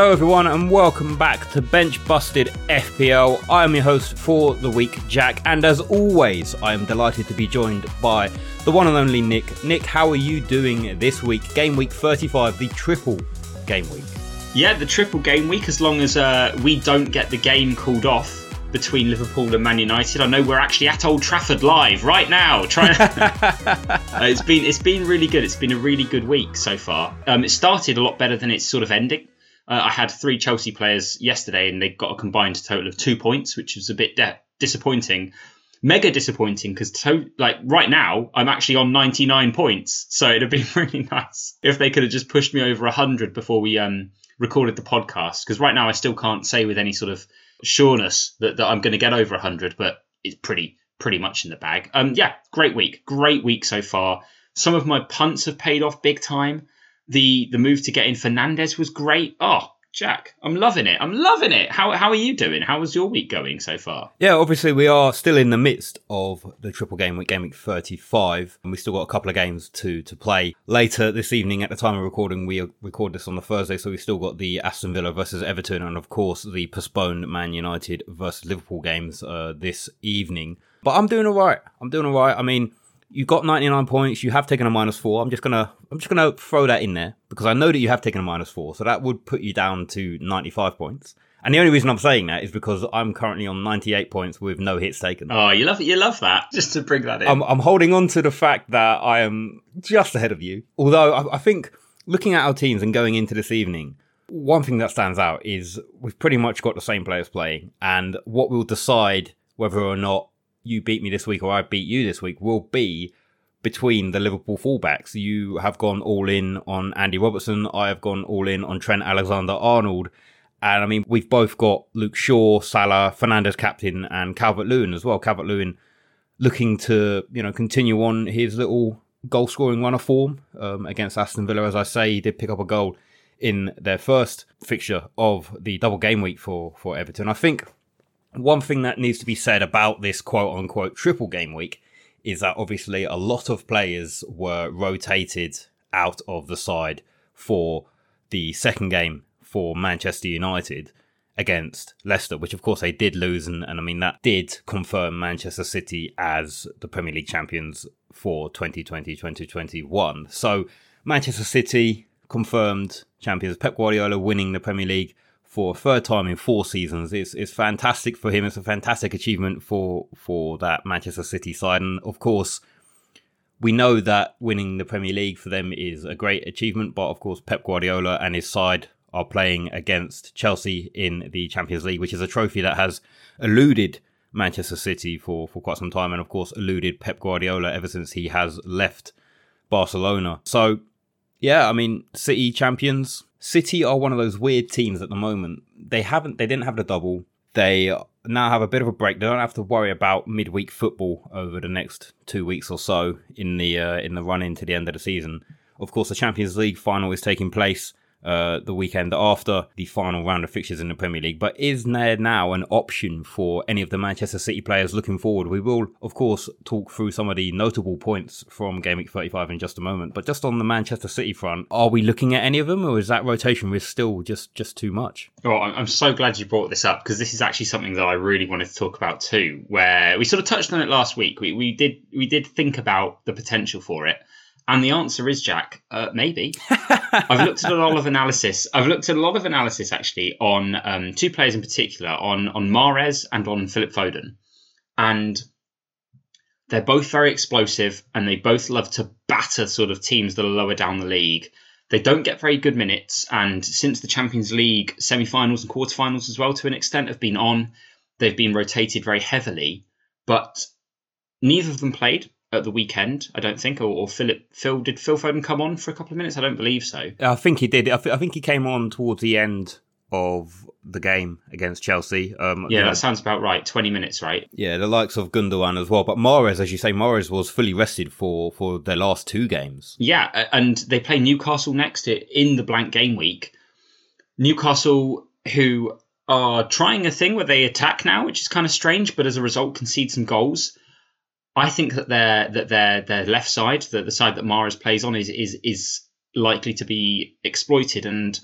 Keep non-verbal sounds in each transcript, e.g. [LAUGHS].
Hello, everyone, and welcome back to Bench Busted FPL. I am your host for the week, Jack, and as always, I am delighted to be joined by the one and only Nick. Nick, how are you doing this week? Game week 35, the triple game week. Yeah, the triple game week, as long as uh, we don't get the game called off between Liverpool and Man United. I know we're actually at Old Trafford live right now. Trying, [LAUGHS] uh, it's been it's been really good. It's been a really good week so far. Um, it started a lot better than it's sort of ending. Uh, I had three Chelsea players yesterday, and they got a combined total of two points, which was a bit de- disappointing. Mega disappointing because to- like right now I'm actually on 99 points, so it'd have been [LAUGHS] really nice if they could have just pushed me over 100 before we um, recorded the podcast. Because right now I still can't say with any sort of sureness that, that I'm going to get over 100, but it's pretty pretty much in the bag. Um, yeah, great week, great week so far. Some of my punts have paid off big time the the move to get in Fernandes was great. Oh, Jack, I'm loving it. I'm loving it. How how are you doing? How was your week going so far? Yeah, obviously we are still in the midst of the triple game week, game week 35, and we still got a couple of games to to play later this evening. At the time of recording, we record this on the Thursday, so we've still got the Aston Villa versus Everton, and of course the postponed Man United versus Liverpool games uh, this evening. But I'm doing all right. I'm doing all right. I mean you got 99 points. You have taken a minus four. I'm just gonna, I'm just gonna throw that in there because I know that you have taken a minus four. So that would put you down to 95 points. And the only reason I'm saying that is because I'm currently on 98 points with no hits taken. Oh, you love it. You love that. [LAUGHS] Just to bring that in. I'm, I'm holding on to the fact that I am just ahead of you. Although I, I think looking at our teams and going into this evening, one thing that stands out is we've pretty much got the same players playing, and what will decide whether or not you beat me this week or I beat you this week will be between the Liverpool fullbacks. You have gone all in on Andy Robertson. I have gone all in on Trent Alexander Arnold. And I mean, we've both got Luke Shaw, Salah, Fernandes captain, and Calvert Lewin as well. Calvert Lewin looking to, you know, continue on his little goal scoring run of form um, against Aston Villa. As I say, he did pick up a goal in their first fixture of the double game week for, for Everton. I think one thing that needs to be said about this quote unquote triple game week is that obviously a lot of players were rotated out of the side for the second game for Manchester United against Leicester, which of course they did lose, and, and I mean that did confirm Manchester City as the Premier League champions for 2020-2021. So Manchester City confirmed champions, Pep Guardiola winning the Premier League for a third time in four seasons. It's, it's fantastic for him. It's a fantastic achievement for, for that Manchester City side. And of course, we know that winning the Premier League for them is a great achievement. But of course, Pep Guardiola and his side are playing against Chelsea in the Champions League, which is a trophy that has eluded Manchester City for, for quite some time. And of course, eluded Pep Guardiola ever since he has left Barcelona. So, yeah, I mean, City champions, City are one of those weird teams at the moment. They haven't, they didn't have the double. They now have a bit of a break. They don't have to worry about midweek football over the next two weeks or so in the uh, in the run into the end of the season. Of course, the Champions League final is taking place uh, the weekend after the final round of fixtures in the Premier League. But is there now an option for any of the Manchester City players looking forward? We will, of course, talk through some of the notable points from Game Week 35 in just a moment. But just on the Manchester City front, are we looking at any of them, or is that rotation risk still just just too much? Oh, I'm so glad you brought this up because this is actually something that I really wanted to talk about too. Where we sort of touched on it last week. We we did we did think about the potential for it. And the answer is Jack, uh, maybe. [LAUGHS] I've looked at a lot of analysis. I've looked at a lot of analysis actually on um, two players in particular, on on Mahrez and on Philip Foden, and they're both very explosive, and they both love to batter sort of teams that are lower down the league. They don't get very good minutes, and since the Champions League semi-finals and quarter-finals as well, to an extent, have been on, they've been rotated very heavily. But neither of them played at the weekend. I don't think, or, or Philip Phil did Phil Foden come on for a couple of minutes? I don't believe so. I think he did. I, th- I think he came on towards the end of the game against Chelsea. Um, yeah, that know, sounds about right. Twenty minutes, right? Yeah, the likes of Gundogan as well. But Mahrez, as you say, Mahrez was fully rested for for their last two games. Yeah, and they play Newcastle next in the blank game week. Newcastle, who are trying a thing where they attack now, which is kind of strange, but as a result concede some goals. I think that their that their their left side, the, the side that Mahrez plays on, is is is likely to be exploited. And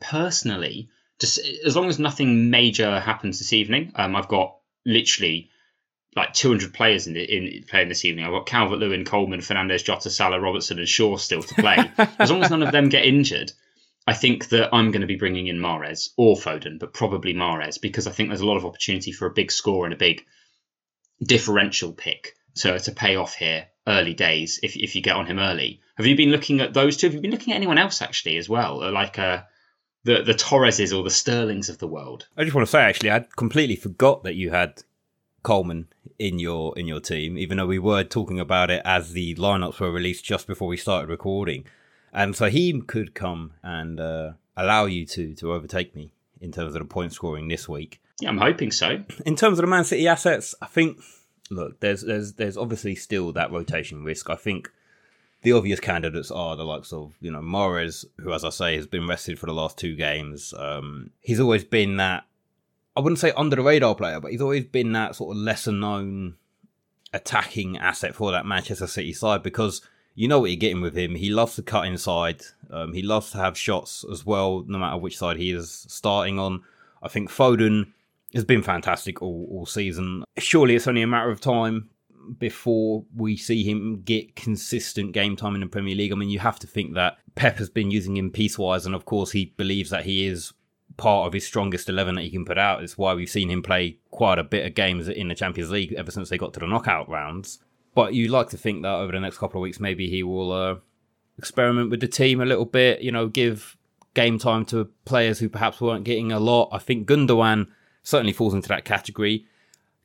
personally, just as long as nothing major happens this evening, um, I've got literally like 200 players in, the, in playing this evening. I've got Calvert Lewin, Coleman, Fernandes, Jota, Salah, Robertson, and Shaw still to play. [LAUGHS] as long as none of them get injured, I think that I'm going to be bringing in Mahrez or Foden, but probably Mahrez because I think there's a lot of opportunity for a big score and a big differential pick to, to pay off here early days if, if you get on him early. Have you been looking at those two? Have you been looking at anyone else actually as well, like uh, the the Torreses or the Sterlings of the world? I just want to say actually, I completely forgot that you had Coleman in your in your team, even though we were talking about it as the lineups were released just before we started recording. And so he could come and uh, allow you to to overtake me in terms of the point scoring this week. Yeah, I'm hoping so. In terms of the Man City assets, I think look, there's there's there's obviously still that rotation risk. I think the obvious candidates are the likes of you know Mahrez, who, as I say, has been rested for the last two games. Um, he's always been that I wouldn't say under the radar player, but he's always been that sort of lesser known attacking asset for that Manchester City side because you know what you're getting with him. He loves to cut inside. Um, he loves to have shots as well, no matter which side he is starting on. I think Foden has been fantastic all, all season. Surely it's only a matter of time before we see him get consistent game time in the Premier League. I mean, you have to think that Pep has been using him piecewise, and of course, he believes that he is part of his strongest 11 that he can put out. It's why we've seen him play quite a bit of games in the Champions League ever since they got to the knockout rounds. But you like to think that over the next couple of weeks, maybe he will uh, experiment with the team a little bit, you know, give game time to players who perhaps weren't getting a lot. I think Gundogan certainly falls into that category.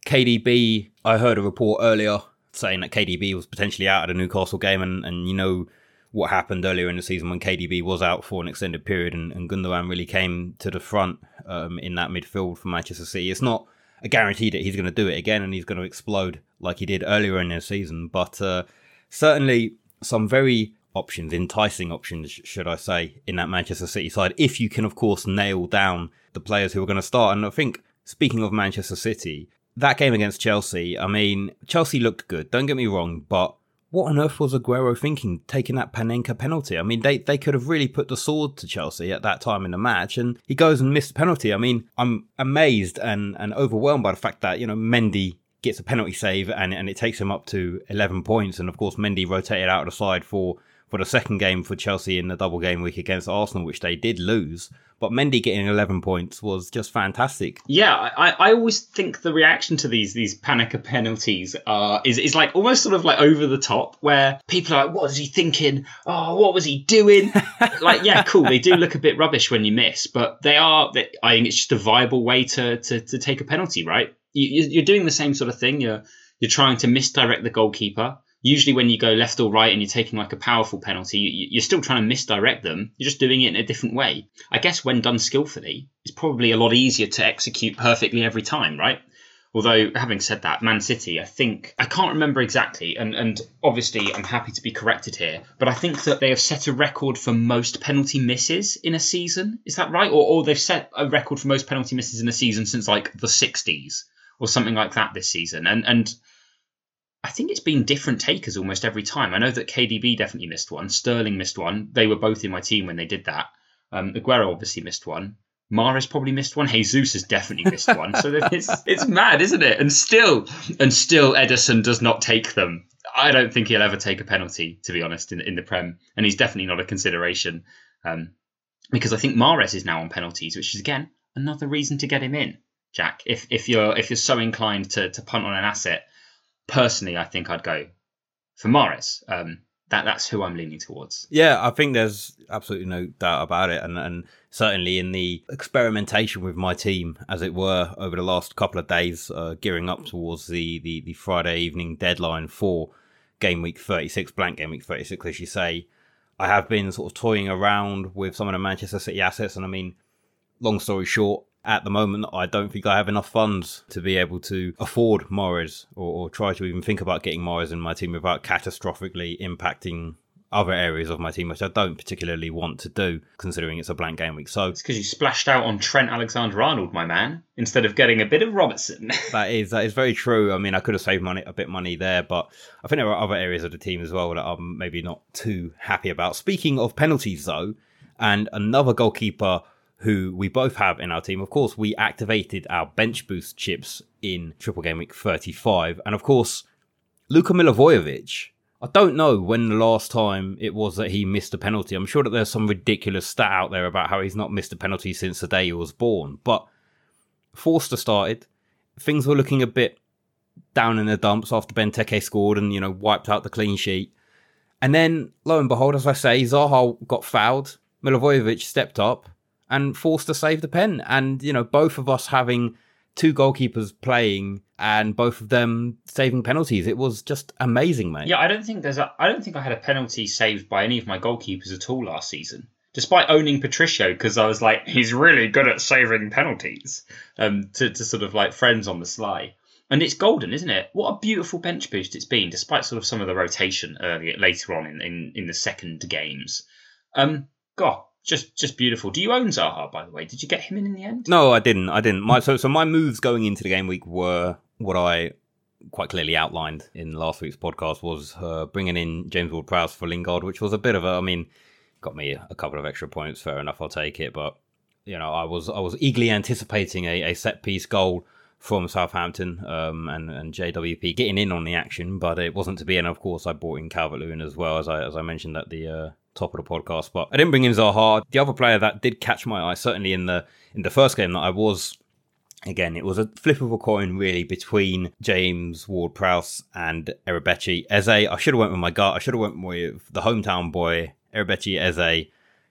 KDB, I heard a report earlier saying that KDB was potentially out at a Newcastle game, and, and you know what happened earlier in the season when KDB was out for an extended period and, and Gundogan really came to the front um, in that midfield for Manchester City. It's not a guarantee that he's going to do it again and he's going to explode like he did earlier in the season, but uh, certainly some very options, enticing options, should I say, in that Manchester City side, if you can, of course, nail down the players who are going to start. And I think, speaking of Manchester City, that game against Chelsea, I mean, Chelsea looked good, don't get me wrong, but what on earth was Aguero thinking taking that Panenka penalty? I mean, they, they could have really put the sword to Chelsea at that time in the match, and he goes and missed the penalty. I mean, I'm amazed and, and overwhelmed by the fact that, you know, Mendy gets a penalty save and, and it takes him up to 11 points. And of course, Mendy rotated out of the side for for the second game for Chelsea in the double game week against Arsenal, which they did lose. But Mendy getting 11 points was just fantastic. Yeah, I, I always think the reaction to these these Panenka penalties uh, is is like almost sort of like over the top, where people are like, "What was he thinking? Oh, what was he doing?" [LAUGHS] like, yeah, cool. They do look a bit rubbish when you miss, but they are. They, I think it's just a viable way to to, to take a penalty, right? You, you're doing the same sort of thing. You're you're trying to misdirect the goalkeeper usually when you go left or right and you're taking like a powerful penalty, you, are still trying to misdirect them. You're just doing it in a different way. I guess when done skillfully, it's probably a lot easier to execute perfectly every time, right? Although, having said that, Man City, I think, I can't remember exactly, and, and obviously I'm happy to be corrected here, but I think that they have set a record for most penalty misses in a season. Is that right? Or, or they've set a record for most penalty misses in a season since like the 60s or something like that this season. And, and I think it's been different takers almost every time. I know that KDB definitely missed one. Sterling missed one. They were both in my team when they did that. Um, Aguero obviously missed one. Mahrez probably missed one. Jesus has definitely missed one. So it's [LAUGHS] it's mad, isn't it? And still, and still, Ederson does not take them. I don't think he'll ever take a penalty, to be honest, in in the Prem, and he's definitely not a consideration. Um, because I think Mahrez is now on penalties, which is again another reason to get him in, Jack. If if you're if you're so inclined to to punt on an asset personally, I think I'd go for Mahrez. Um, that that's who I'm leaning towards. Yeah, I think there's absolutely no doubt about it, and and certainly in the experimentation with my team, as it were, over the last couple of days, uh, gearing up towards the, the the Friday evening deadline for game week 36, blank game week 36, as you say. I have been sort of toying around with some of the Manchester City assets, and I mean, long story short, at the moment, I don't think I have enough funds to be able to afford Mahrez or, or try to even think about getting Mahrez in my team without catastrophically impacting other areas of my team, which I don't particularly want to do, considering it's a blank game week. So it's because you splashed out on Trent Alexander Arnold, my man, instead of getting a bit of Robertson. [LAUGHS] that is that is very true. I mean, I could have saved money a bit money there, but I think there are other areas of the team as well that I'm maybe not too happy about. Speaking of penalties, though, and another goalkeeper who we both have in our team. Of course, we activated our bench boost chips in Triple Game Week 35. And of course, Luka Milivojevic. I don't know when the last time it was that he missed a penalty. I'm sure that there's some ridiculous stat out there about how he's not missed a penalty since the day he was born. But Forster started. Things were looking a bit down in the dumps after Benteke scored and, you know, wiped out the clean sheet. And then, lo and behold, as I say, Zaha got fouled. Milivojevic stepped up and forced to save the pen. And, you know, both of us having two goalkeepers playing and both of them saving penalties. It was just amazing, mate. Yeah, I don't think there's a I don't think I had a penalty saved by any of my goalkeepers at all last season. Despite owning Patricio, because I was like, he's really good at saving penalties. Um, to, to sort of like friends on the sly. And it's golden, isn't it? What a beautiful bench boost it's been, despite sort of some of the rotation earlier later on in, in, in the second games. Um, God, just just beautiful. Do you own Zaha, by the way? Did you get him in in the end? No, I didn't. I didn't. My so so my moves going into the game week were what I quite clearly outlined in last week's podcast was uh, bringing in James Ward-Prowse for Lingard, which was a bit of a. I mean, got me a couple of extra points. Fair enough, I'll take it. But you know, I was I was eagerly anticipating a, a set piece goal from Southampton um, and and JWP getting in on the action, but it wasn't to be. And of course, I brought in Calvert Lewin as well as I as I mentioned at the uh, top of the podcast. But I didn't bring in Zaha. The other player that did catch my eye, certainly in the in the first game that I was again, it was a flip of a coin really between James Ward-Prowse and Eberechi Eze. I should have went with my gut. I should have went with the hometown boy Eberechi Eze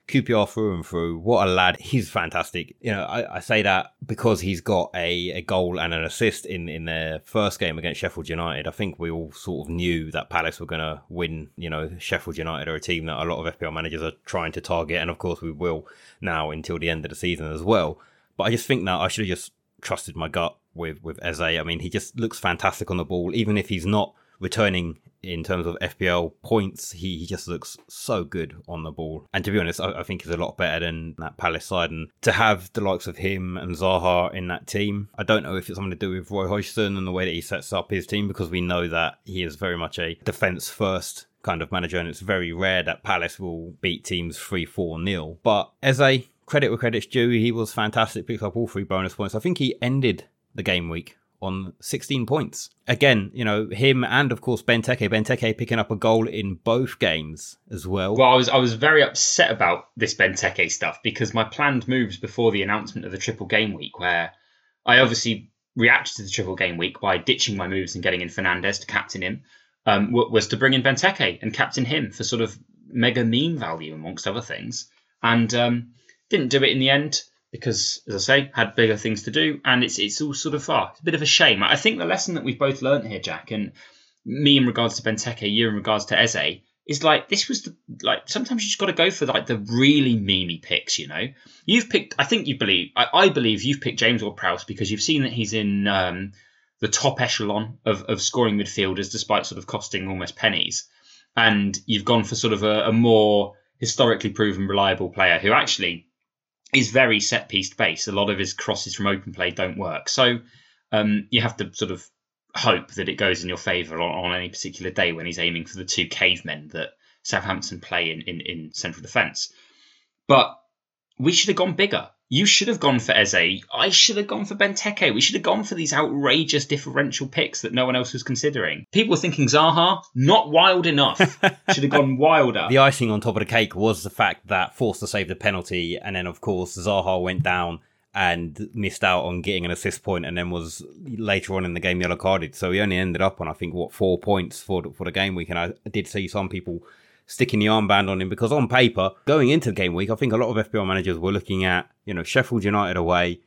QPR through and through. What a lad. He's fantastic. You know, I, I, say that because he's got a, a goal and an assist in, in their first game against Sheffield United. I think we all sort of knew that Palace were going to win. You know, Sheffield United are a team that a lot of FPL managers are trying to target. And of course, we will now until the end of the season as well. But I just think that I should have just trusted my gut with, with Eze. I mean, he just looks fantastic on the ball, even if he's not returning in terms of FPL points, he, he just looks so good on the ball. And to be honest, I, I, think he's a lot better than that Palace side. And to have the likes of him and Zaha in that team, I don't know if it's something to do with Roy Hodgson and the way that he sets up his team, because we know that he is very much a defence first kind of manager, and it's very rare that Palace will beat teams 3 4 nil. But as a credit where credit's due, he was fantastic, picked up all three bonus points. I think he ended the game week on 16 points. Again, you know, him and of course Benteke. Benteke picking up a goal in both games as well. Well, I was I was very upset about this Benteke stuff because my planned moves before the announcement of the triple game week, where I obviously reacted to the triple game week by ditching my moves and getting in Fernandes to captain him, um, was to bring in Benteke and captain him for sort of mega meme value amongst other things, and um, didn't do it in the end because, as I say, had bigger things to do, and it's it's all sort of far. It's a bit of a shame. I think the lesson that we've both learned here, Jack, and me in regards to Benteke, you in regards to Eze, is like this was the like sometimes you just got to go for like the really memey picks. You know, you've picked. I think you believe. I, I believe you've picked James Ward-Prowse because you've seen that he's in um, the top echelon of of scoring midfielders, despite sort of costing almost pennies, and you've gone for sort of a, a more historically proven reliable player who actually is very set piece based. A lot of his crosses from open play don't work. So um, you have to sort of hope that it goes in your favour on, on, any particular day when he's aiming for the two cavemen that Southampton play in, in, in central defence. But we should have gone bigger. You should have gone for Eze. I should have gone for Benteke. We should have gone for these outrageous differential picks that no one else was considering. People were thinking Zaha, not wild enough. [LAUGHS] should have gone wilder. The icing on top of the cake was the fact that Forster saved the penalty, and then of course Zaha went down and missed out on getting an assist point, and then was later on in the game yellow carded. So he only ended up on I think what four points for the, for the game week, and I did see some people sticking the armband on him because on paper, going into the game week, I think a lot of FPL managers were looking at, you know, Sheffield United away,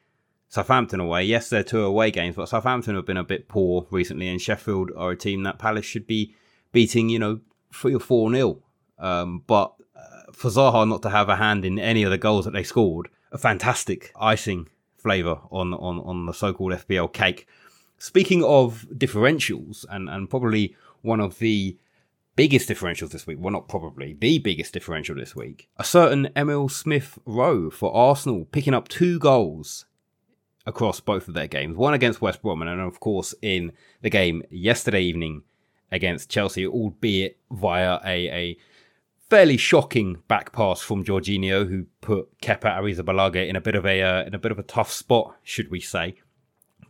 Southampton away. Yes, they're two away games, but Southampton have been a bit poor recently, and Sheffield are a team that Palace should be beating, you know, three or four nil. Um, but uh, for Zaha not to have a hand in any of the goals that they scored, a fantastic icing flavour on, on, on the so-called FPL cake. Speaking of differentials, and, and probably one of the biggest differentials this week. Well, not probably the biggest differential this week. A certain Emile Smith Rowe for Arsenal picking up two goals across both of their games. One against West Brom, and of course in the game yesterday evening against Chelsea, albeit via a, a fairly shocking back pass from Jorginho, who put Kepa Arrizabalaga in a bit of a uh, in a bit of a tough spot, should we say?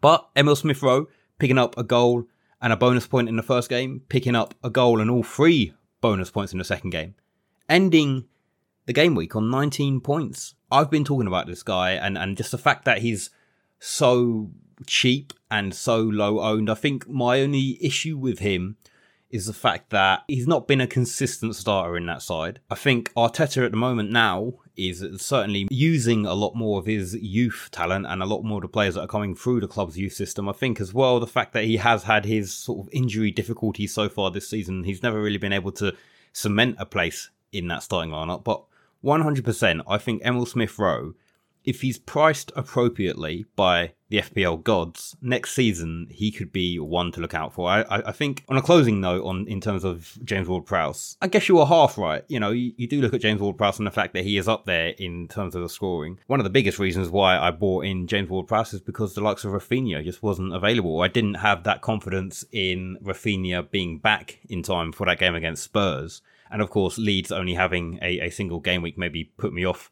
But Emile Smith Rowe picking up a goal and a bonus point in the first game, picking up a goal and all three bonus points in the second game, ending the game week on 19 points. I've been talking about this guy and, and just the fact that he's so cheap and so low owned. I think my only issue with him is the fact that he's not been a consistent starter in that side. I think Arteta at the moment now is certainly using a lot more of his youth talent and a lot more of the players that are coming through the club's youth system. I think as well the fact that he has had his sort of injury difficulties so far this season, he's never really been able to cement a place in that starting lineup. But 100%, I think Emile Smith Rowe if he's priced appropriately by the FPL gods, next season he could be one to look out for. I, I, I think on a closing note, on in terms of James Ward-Prowse, I guess you were half right. You know, you, you do look at James Ward-Prowse and the fact that he is up there in terms of the scoring. One of the biggest reasons why I bought in James Ward-Prowse is because the likes of Raphinha just wasn't available. I didn't have that confidence in Raphinha being back in time for that game against Spurs. And of course, Leeds only having a, a single game week maybe put me off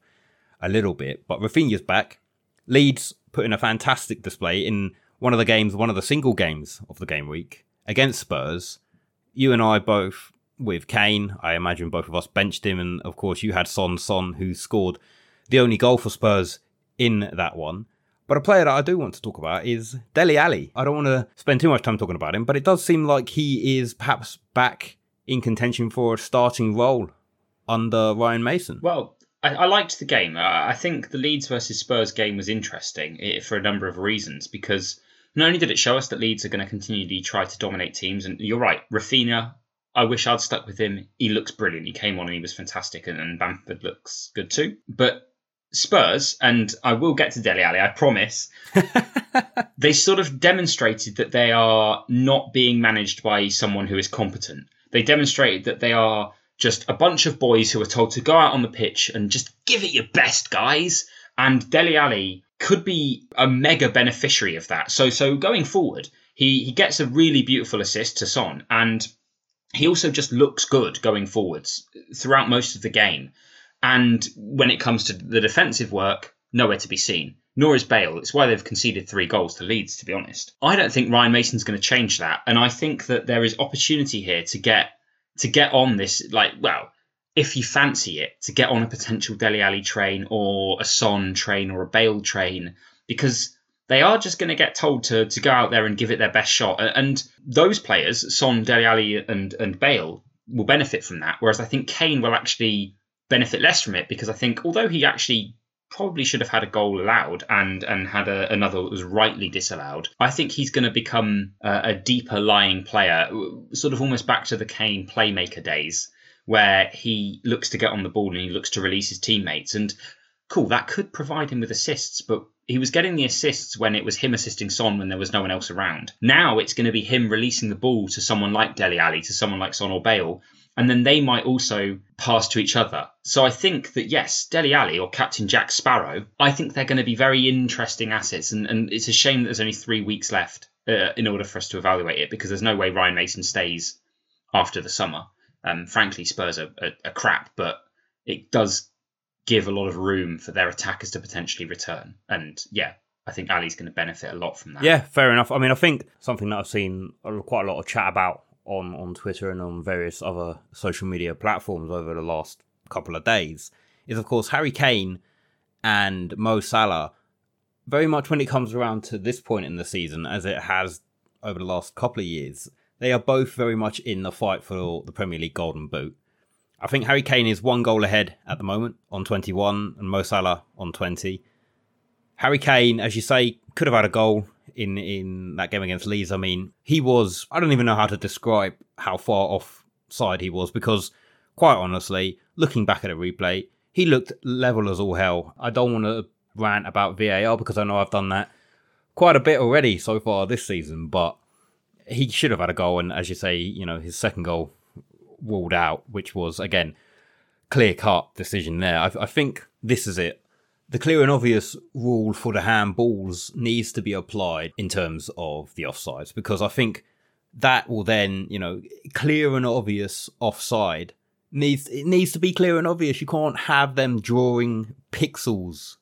a little bit. But Raphinha's back. Leeds put in a fantastic display in one of the games, one of the single games of the game week against Spurs. You and I both with Kane. I imagine both of us benched him, and of course you had Son Son who scored the only goal for Spurs in that one. But a player that I do want to talk about is Dele Alli. I don't want to spend too much time talking about him, but it does seem like he is perhaps back in contention for a starting role under Ryan Mason. Well, I, I liked the game. I, I think the Leeds versus Spurs game was interesting for a number of reasons because not only did it show us that Leeds are going to continually try to dominate teams, and you're right, Raphinha, I wish I'd stuck with him. He looks brilliant. He came on and he was fantastic, and, and Bamford looks good too. But Spurs, and I will get to Dele Alli, I promise, [LAUGHS] they sort of demonstrated that they are not being managed by someone who is competent. They demonstrated that they are just a bunch of boys who are told to go out on the pitch and just give it your best, guys. And Dele Alli could be a mega beneficiary of that. So so going forward, he he gets a really beautiful assist to Son, and he also just looks good going forwards throughout most of the game. And when it comes to the defensive work, nowhere to be seen. Nor is Bale. It's why they've conceded three goals to Leeds, to be honest. I don't think Ryan Mason's going to change that. And I think that there is opportunity here to get to get on this, like, well, if you fancy it, to get on a potential Dele Alli train or a Son train or a Bale train, because they are just going to get told to, to go out there and give it their best shot. And those players, Son, Dele Alli, and, and Bale, will benefit from that. Whereas I think Kane will actually benefit less from it because I think although he actually probably should have had a goal allowed and and had a, another that was rightly disallowed. I think he's going to become a, a deeper lying player, sort of almost back to the Kane playmaker days, where he looks to get on the ball and he looks to release his teammates. And cool, that could provide him with assists, but he was getting the assists when it was him assisting Son when there was no one else around. Now it's going to be him releasing the ball to someone like Dele Alli, to someone like Son or Bale, and then they might also pass to each other. So I think that yes, Dele Alli or Captain Jack Sparrow, I think they're going to be very interesting assets, and, and it's a shame that there's only three weeks left uh, in order for us to evaluate it because there's no way Ryan Mason stays after the summer. Um, frankly, Spurs are, are, are crap, but it does give a lot of room for their attackers to potentially return. And yeah, I think Alli's going to benefit a lot from that. Yeah, fair enough. I mean, I think something that I've seen quite a lot of chat about on on Twitter and on various other social media platforms over the last couple of days is, of course, Harry Kane and Mo Salah. Very much when it comes around to this point in the season, as it has over the last couple of years, they are both very much in the fight for the Premier League Golden Boot. I think Harry Kane is one goal ahead at the moment on 21 and Mo Salah on 20. Harry Kane, as you say, could have had a goal in in that game against Leeds. I mean, he was I don't even know how to describe how far off side he was because quite honestly, looking back at a replay, he looked level as all hell. I don't want to rant about VAR because I know I've done that quite a bit already so far this season, but he should have had a goal and as you say, you know, his second goal ruled out, which was again clear cut decision there. I, I think this is it. The clear and obvious rule for the handballs needs to be applied in terms of the offsides because I think that will then, you know, clear and obvious offside needs it needs to be clear and obvious. You can't have them drawing pixels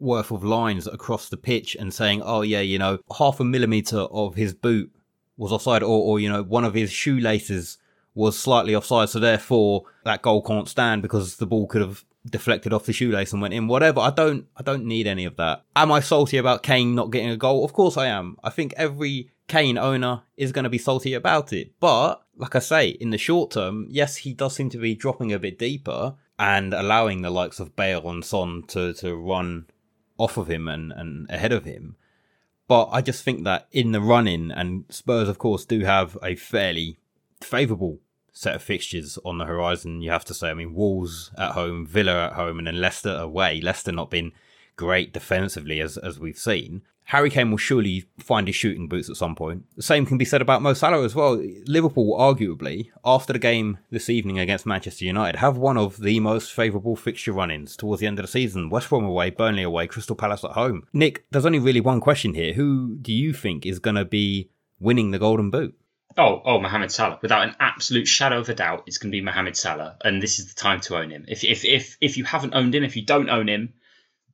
worth of lines across the pitch and saying, "Oh yeah, you know, half a millimeter of his boot was offside, or, or you know, one of his shoelaces was slightly offside, so therefore that goal can't stand because the ball could have deflected off the shoelace and went in. Whatever. I don't. I don't need any of that. Am I salty about Kane not getting a goal? Of course I am. I think every Kane owner is going to be salty about it. But like I say, in the short term, yes, he does seem to be dropping a bit deeper and allowing the likes of Bale and Son to to run off of him and, and ahead of him. But I just think that in the running, and Spurs, of course, do have a fairly favourable set of fixtures on the horizon. You have to say, I mean, Wolves at home, Villa at home, and then Leicester away. Leicester not been great defensively as as we've seen. Harry Kane will surely find his shooting boots at some point. The same can be said about Mo Salah as well. Liverpool, arguably, after the game this evening against Manchester United, have one of the most favourable fixture run-ins towards the end of the season. West Brom away, Burnley away, Crystal Palace at home. Nick, there's only really one question here. Who do you think is going to be winning the Golden Boot? Oh, oh, Mohamed Salah. Without an absolute shadow of a doubt, it's going to be Mohamed Salah, and this is the time to own him. If if if if you haven't owned him, if you don't own him,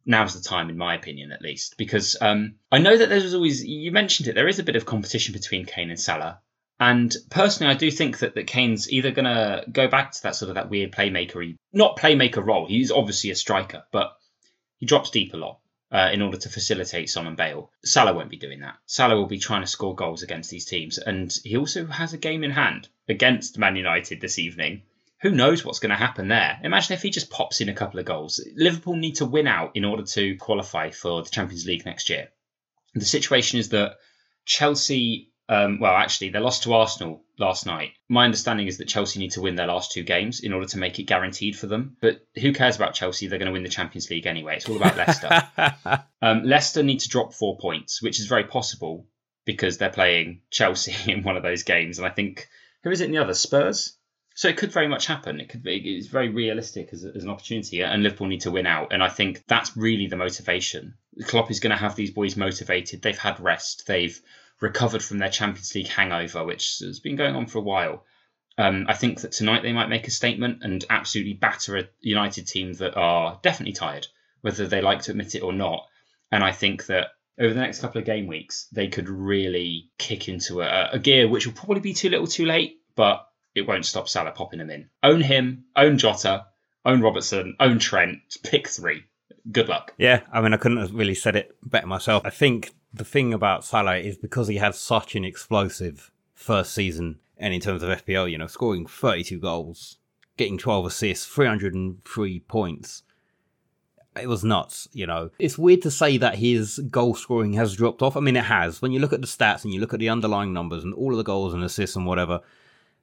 now's the time, in my opinion, at least, because um, I know that there's always you mentioned it. There is a bit of competition between Kane and Salah, and personally, I do think that that Kane's either going to go back to that sort of that weird playmaker, not playmaker role. He's obviously a striker, but he drops deep a lot. Uh, in order to facilitate and Bale. Salah won't be doing that. Salah will be trying to score goals against these teams, and he also has a game in hand against Man United this evening who knows what's going to happen there? Imagine if he just pops in a couple of goals. Liverpool need to win out in order to qualify for the Champions League next year. The situation is that Chelsea, um, well, actually, they lost to Arsenal last night. My understanding is that Chelsea need to win their last two games in order to make it guaranteed for them. But who cares about Chelsea? They're going to win the Champions League anyway. It's all about Leicester. [LAUGHS] um, Leicester need to drop four points, which is very possible because they're playing Chelsea [LAUGHS] in one of those games. And I think, who is it in the other? Spurs? So it could very much happen. It could be. It's very realistic as, as an opportunity, and Liverpool need to win out. And I think that's really the motivation. Klopp is going to have these boys motivated. They've had rest. They've recovered from their Champions League hangover, which has been going on for a while. Um, I think that tonight they might make a statement and absolutely batter a United team that are definitely tired, whether they like to admit it or not. And I think that over the next couple of game weeks, they could really kick into a, a gear which will probably be too little too late, but it won't stop Salah popping him in. Own him, own Jota, own Robertson, own Trent. Pick three. Good luck. Yeah, I mean, I couldn't have really said it better myself. I think the thing about Salah is because he had such an explosive first season, and in terms of FPL, you know, scoring 32 goals, getting 12 assists, 303 points. It was nuts, you know. It's weird to say that his goal scoring has dropped off. I mean, it has. When you look at the stats and you look at the underlying numbers and all of the goals and assists and whatever,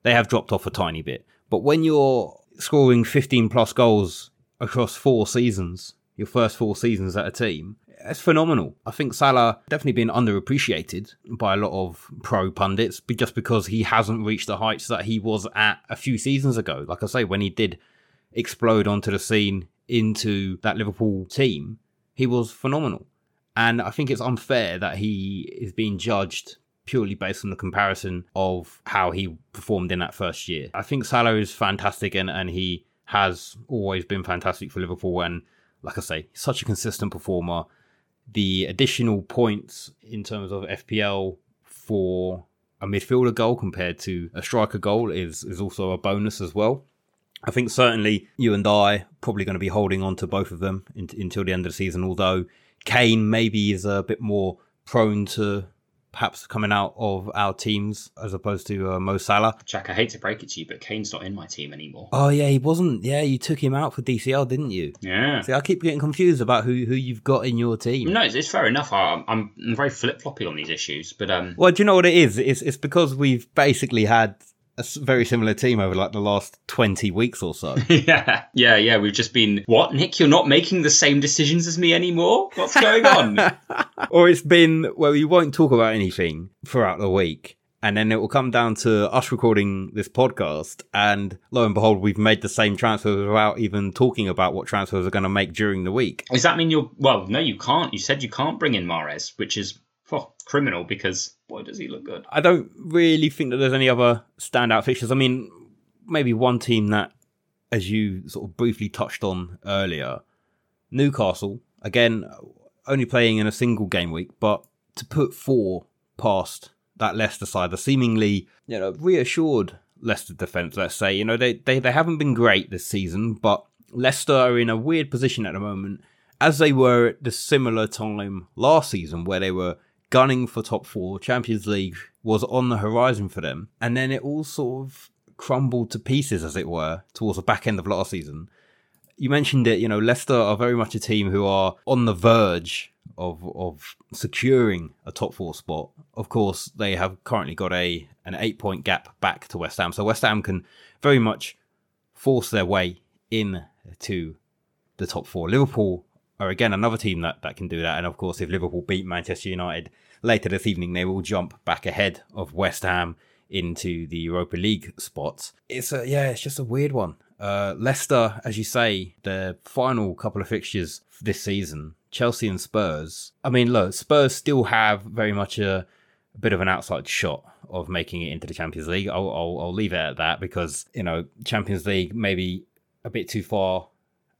they have dropped off a tiny bit. But when you're scoring 15 plus goals across four seasons, your first four seasons at a team, it's phenomenal. I think Salah definitely been underappreciated by a lot of pro pundits but just because he hasn't reached the heights that he was at a few seasons ago. Like I say, when he did explode onto the scene into that Liverpool team, he was phenomenal. And I think it's unfair that he is being judged purely based on the comparison of how he performed in that first year. I think Salah is fantastic and, and he has always been fantastic for Liverpool. And like I say, such a consistent performer. The additional points in terms of FPL for a midfielder goal compared to a striker goal is, is also a bonus as well. I think certainly you and I probably going to be holding on to both of them in, until the end of the season. Although Kane maybe is a bit more prone to perhaps coming out of our teams as opposed to uh, Mo Salah. Jack, I hate to break it to you, but Kane's not in my team anymore. Oh yeah, he wasn't. Yeah, you took him out for DCL, didn't you? Yeah. See, I keep getting confused about who who you've got in your team. No, it's, it's fair enough. I, I'm, I'm very flip floppy on these issues, but um. Well, do you know what it is? It's it's because we've basically had a very similar team over like the last 20 weeks or so. [LAUGHS] yeah, yeah, yeah. We've just been, what, Nick? You're not making the same decisions as me anymore? What's going on? [LAUGHS] or it's been, well, you won't talk about anything throughout the week. and then it will come down to us recording this podcast, and lo and behold, we've made the same transfers without even talking about what transfers are going to make during the week. Does that mean you're? Well, no, you can't. You said you can't bring in Mahrez, which is oh, criminal because boy, does he look good. I don't really think that there's any other standout fixtures. I mean, maybe one team that, as you sort of briefly touched on earlier, Newcastle again, only playing in a single game week, but to put four past that Leicester side, the seemingly you know reassured Leicester defense, let's say, you know they they they haven't been great this season, but Leicester are in a weird position at the moment, as they were at the similar time last season where they were gunning for top four. Champions League was on the horizon for them, and then it all sort of crumbled to pieces, as it were, towards the back end of last season. You mentioned it, you know, Leicester are very much a team who are on the verge of of securing a top four spot. Of course, they have currently got a an eight point gap back to West Ham, so West Ham can very much force their way in to the top four. Liverpool are again another team that, that can do that, and of course, if Liverpool beat Manchester United later this evening, they will jump back ahead of West Ham into the Europa League spots. It's a yeah, it's just a weird one. Uh, Leicester, as you say, the final couple of fixtures this season, Chelsea and Spurs. I mean, look, Spurs still have very much a, a bit of an outside shot of making it into the Champions League. I'll, I'll, I'll leave it at that because you know Champions League maybe a bit too far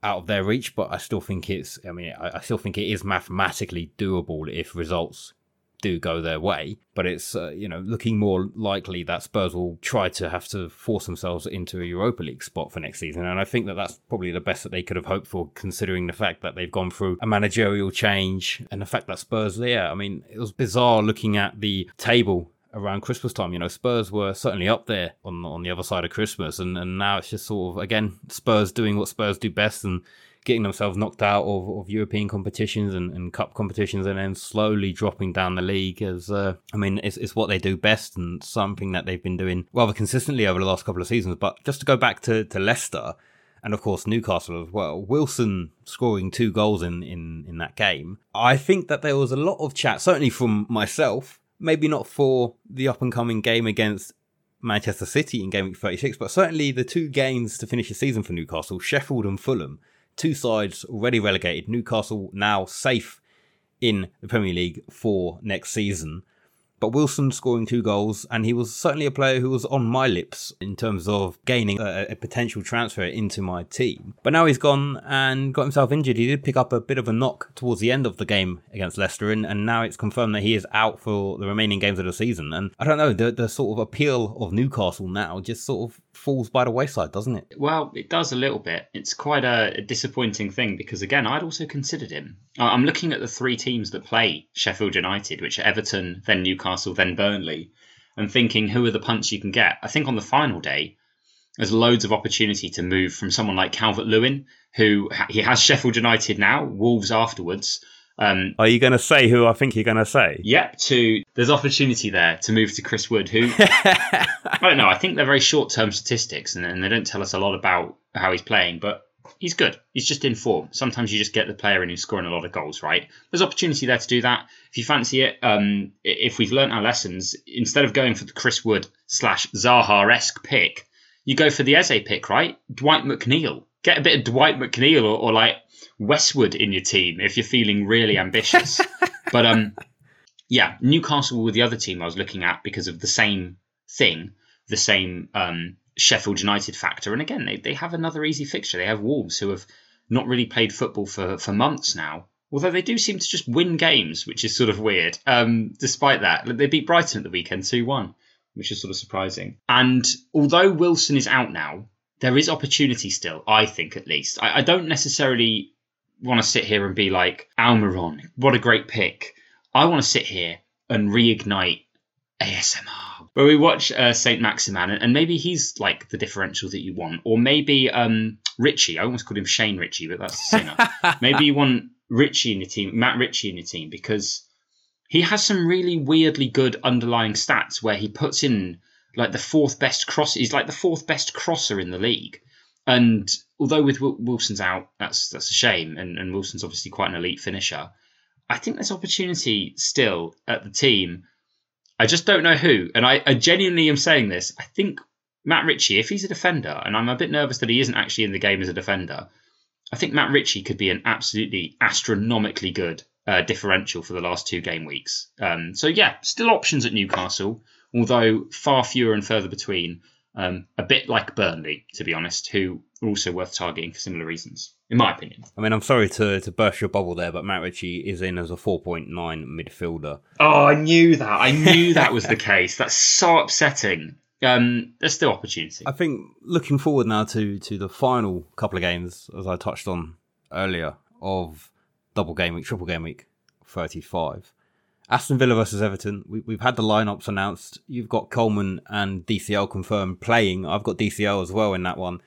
out of their reach, but I still think it's. I mean, I, I still think it is mathematically doable if results do go their way, but it's uh, you know looking more likely that Spurs will try to have to force themselves into a Europa League spot for next season, and I think that that's probably the best that they could have hoped for, considering the fact that they've gone through a managerial change and the fact that Spurs, yeah, I mean, it was bizarre looking at the table around Christmas time. You know, Spurs were certainly up there on on the other side of Christmas, and and now it's just sort of again Spurs doing what Spurs do best and getting themselves knocked out of, of European competitions and, and cup competitions and then slowly dropping down the league as uh, I mean it's, it's what they do best and something that they've been doing rather consistently over the last couple of seasons. But just to go back to, to Leicester and of course Newcastle as well, Wilson scoring two goals in, in, in that game. I think that there was a lot of chat, certainly from myself, maybe not for the up and coming game against Manchester City in game week 36, but certainly the two games to finish the season for Newcastle, Sheffield and Fulham, Two sides already relegated. Newcastle now safe in the Premier League for next season but Wilson scoring two goals, and he was certainly a player who was on my lips in terms of gaining a, a, potential transfer into my team. But now he's gone and got himself injured. He did pick up a bit of a knock towards the end of the game against Leicester, and, and now it's confirmed that he is out for the remaining games of the season. And I don't know, the, the sort of appeal of Newcastle now just sort of falls by the wayside, doesn't it? Well, it does a little bit. It's quite a, a disappointing thing because, again, I'd also considered him. I'm looking at the three teams that play Sheffield United, which are Everton, then Newcastle then Burnley, and thinking who are the punts you can get. I think on the final day, there's loads of opportunity to move from someone like Calvert Lewin, who he has Sheffield United now, Wolves afterwards. Um, Are you going to say who I think you're going to say? Yep. To there's opportunity there to move to Chris Wood, who [LAUGHS] I don't know. I think they're very short term statistics, and, and they don't tell us a lot about how he's playing. But he's good. He's just in form. Sometimes you just get the player in who's scoring a lot of goals, right? There's opportunity there to do that. If you fancy it, um, if we've learnt our lessons, instead of going for the Chris Wood slash Zaha esque pick, you go for the Eze pick, right? Dwight McNeil. Get a bit of Dwight McNeil or, or like Westwood in your team if you're feeling really ambitious. [LAUGHS] but um, yeah, Newcastle were the other team I was looking at because of the same thing, the same um, Sheffield United factor. And again, they, they have another easy fixture. They have Wolves, who have not really played football for, for months now. Although they do seem to just win games, which is sort of weird. Um, despite that, they beat Brighton at the weekend 2 1, which is sort of surprising. And although Wilson is out now, there is opportunity still, I think at least. I, I don't necessarily want to sit here and be like, Almiron, what a great pick. I want to sit here and reignite ASMR where we watch uh, Saint Maximin, and maybe he's like the differential that you want, or maybe um, Ritchie. I almost called him Shane Richie, but that's the singer. [LAUGHS] maybe you want Ritchie in your team, Matt Ritchie in your team, because he has some really weirdly good underlying stats where he puts in like the fourth best cross. He's like the fourth best crosser in the league. And although with Wilson's out, that's that's a shame. And, and Wilson's obviously quite an elite finisher. I think there's opportunity still at the team I just don't know who. And I, I genuinely am saying this. I think Matt Ritchie, if he's a defender, and I'm a bit nervous that he isn't actually in the game as a defender, I think Matt Ritchie could be an absolutely astronomically good uh, differential for the last two game weeks. Um, so yeah, still options at Newcastle, although far fewer and further between. Um, a bit like Burnley, to be honest, who are also worth targeting for similar reasons, in my opinion. I mean, I'm sorry to, to burst your bubble there, but Matt Ritchie is in as a 4.9 midfielder. Oh, I knew that. I knew that was the case. That's so upsetting. Um, there's still opportunity. I think looking forward now to to the final couple of games, as I touched on earlier, of double game week, triple game week 35. Aston Villa versus Everton. We, have had the lineups announced. You've got Coleman and DCL confirmed playing. I've got DCL as well in that one.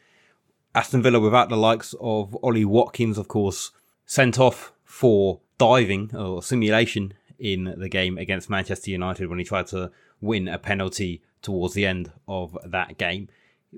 Aston Villa without the likes of Ollie Watkins, of course, sent off for diving or simulation in the game against Manchester United when he tried to win a penalty towards the end of that game.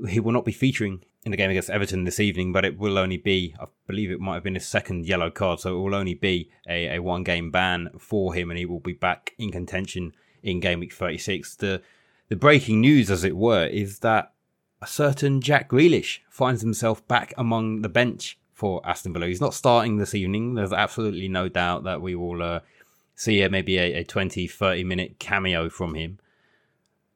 He will not be featuring in the game against Everton this evening, but it will only be, I believe it might have been his second yellow card, so it will only be a, a one game ban for him, and he will be back in contention in game week 36. The the breaking news, as it were, is that a certain Jack Grealish finds himself back among the bench for Aston Villa. He's not starting this evening. There's absolutely no doubt that we will uh, see a, maybe a, a 20, 30 minute cameo from him.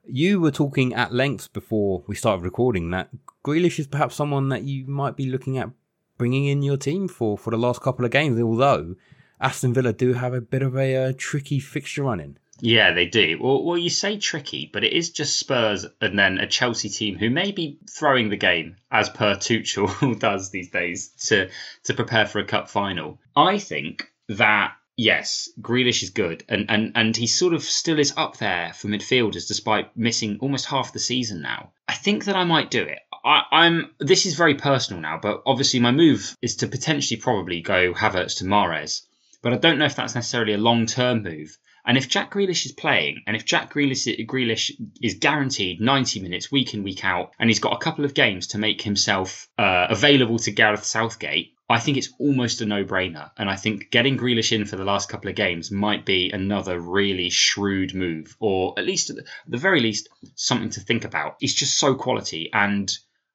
You were talking at length before we started recording that Grealish is perhaps someone that you might be looking at bringing in your team for for the last couple of games, although Aston Villa do have a bit of a uh, tricky fixture running. Yeah, they do. Well, well, you say tricky, but it is just Spurs and then a Chelsea team who may be throwing the game as per [LAUGHS] Tuchel does these days to to prepare for a cup final. I think that yes, Grealish is good, and and and he sort of still is up there for midfielders despite missing almost half the season now. I think that I might do it. I, am This is very personal now, but obviously my move is to potentially probably go Havertz to Mahrez, but I don't know if that's necessarily a long term move. And if Jack Grealish is playing, and if Jack Grealish, Grealish is guaranteed 90 minutes week in, week out, and he's got a couple of games to make himself uh, available to Gareth Southgate, I think it's almost a no brainer. And I think getting Grealish in for the last couple of games might be another really shrewd move, or at least at the very least, something to think about. He's just so quality. And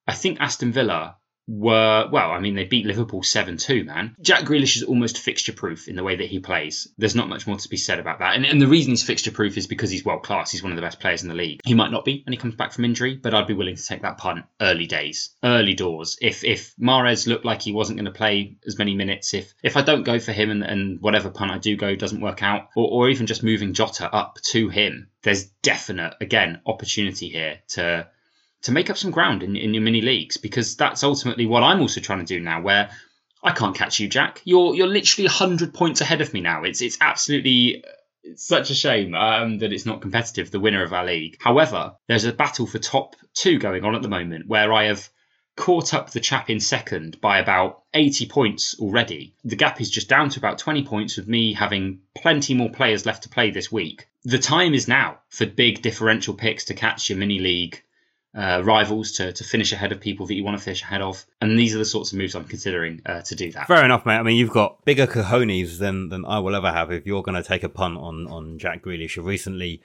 I think Aston Villa were well, I mean, they beat Liverpool 7 2, man. Jack Grealish is almost fixture proof in the way that he plays. There's not much more to be said about that. And, and the reason he's fixture proof is because he's world class. He's one of the best players in the league. He might not be when he comes back from injury, but I'd be willing to take that punt early days, early doors. If if Mahrez looked like he wasn't going to play as many minutes, if if I don't go for him and, and whatever punt I do go doesn't work out, or, or even just moving Jota up to him, there's definite, again, opportunity here to to make up some ground in, in your mini leagues because that's ultimately what I'm also trying to do now. Where I can't catch you, Jack. You're you're literally hundred points ahead of me now. It's it's absolutely it's such a shame um, that it's not competitive. The winner of our league. However, there's a battle for top two going on at the moment where I have caught up the chap in second by about 80 points already. The gap is just down to about 20 points with me having plenty more players left to play this week. The time is now for big differential picks to catch your mini league uh, rivals to, to finish ahead of people that you want to finish ahead of. And these are the sorts of moves I'm considering uh, to do that. Fair enough, mate. I mean, you've got bigger cojones than, than I will ever have if you're going to take a punt on, on Jack Grealish. Recently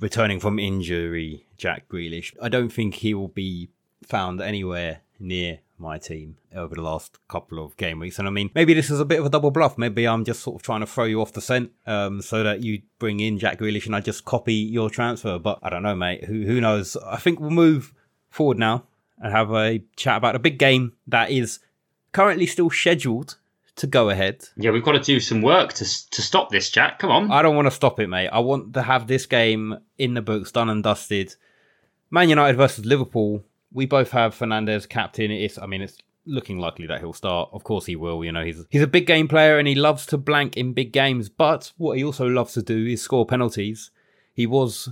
returning from injury, Jack Grealish. I don't think he will be found anywhere near my team over the last couple of game weeks. And I mean, maybe this is a bit of a double bluff. Maybe I'm just sort of trying to throw you off the scent um, so that you bring in Jack Grealish and I just copy your transfer. But I don't know, mate. Who, who knows? I think we'll move forward now and have a chat about a big game that is currently still scheduled to go ahead. Yeah, we've got to do some work to to stop this, Jack. Come on. I don't want to stop it, mate. I want to have this game in the books, done and dusted. Man United versus Liverpool we both have Fernandes captain. It's, I mean, it's looking likely that he'll start. Of course he will. You know, he's he's a big game player and he loves to blank in big games. But what he also loves to do is score penalties. He was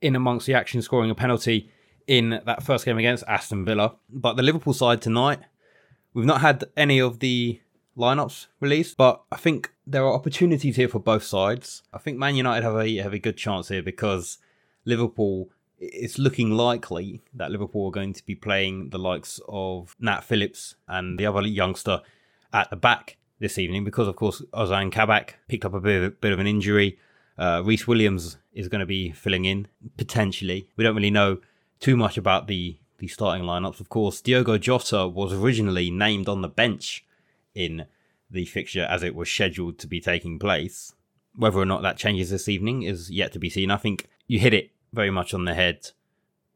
in amongst the action scoring a penalty in that first game against Aston Villa. But the Liverpool side tonight, we've not had any of the lineups released, but I think there are opportunities here for both sides. I think Man United have a have a good chance here because Liverpool it's looking likely that Liverpool are going to be playing the likes of Nat Phillips and the other youngster at the back this evening because, of course, Ozan Kabak picked up a bit of, bit of an injury. Uh, Rhys Williams is going to be filling in potentially. We don't really know too much about the the starting lineups. Of course, Diogo Jota was originally named on the bench in the fixture as it was scheduled to be taking place. Whether or not that changes this evening is yet to be seen. I think you hit it very much on the head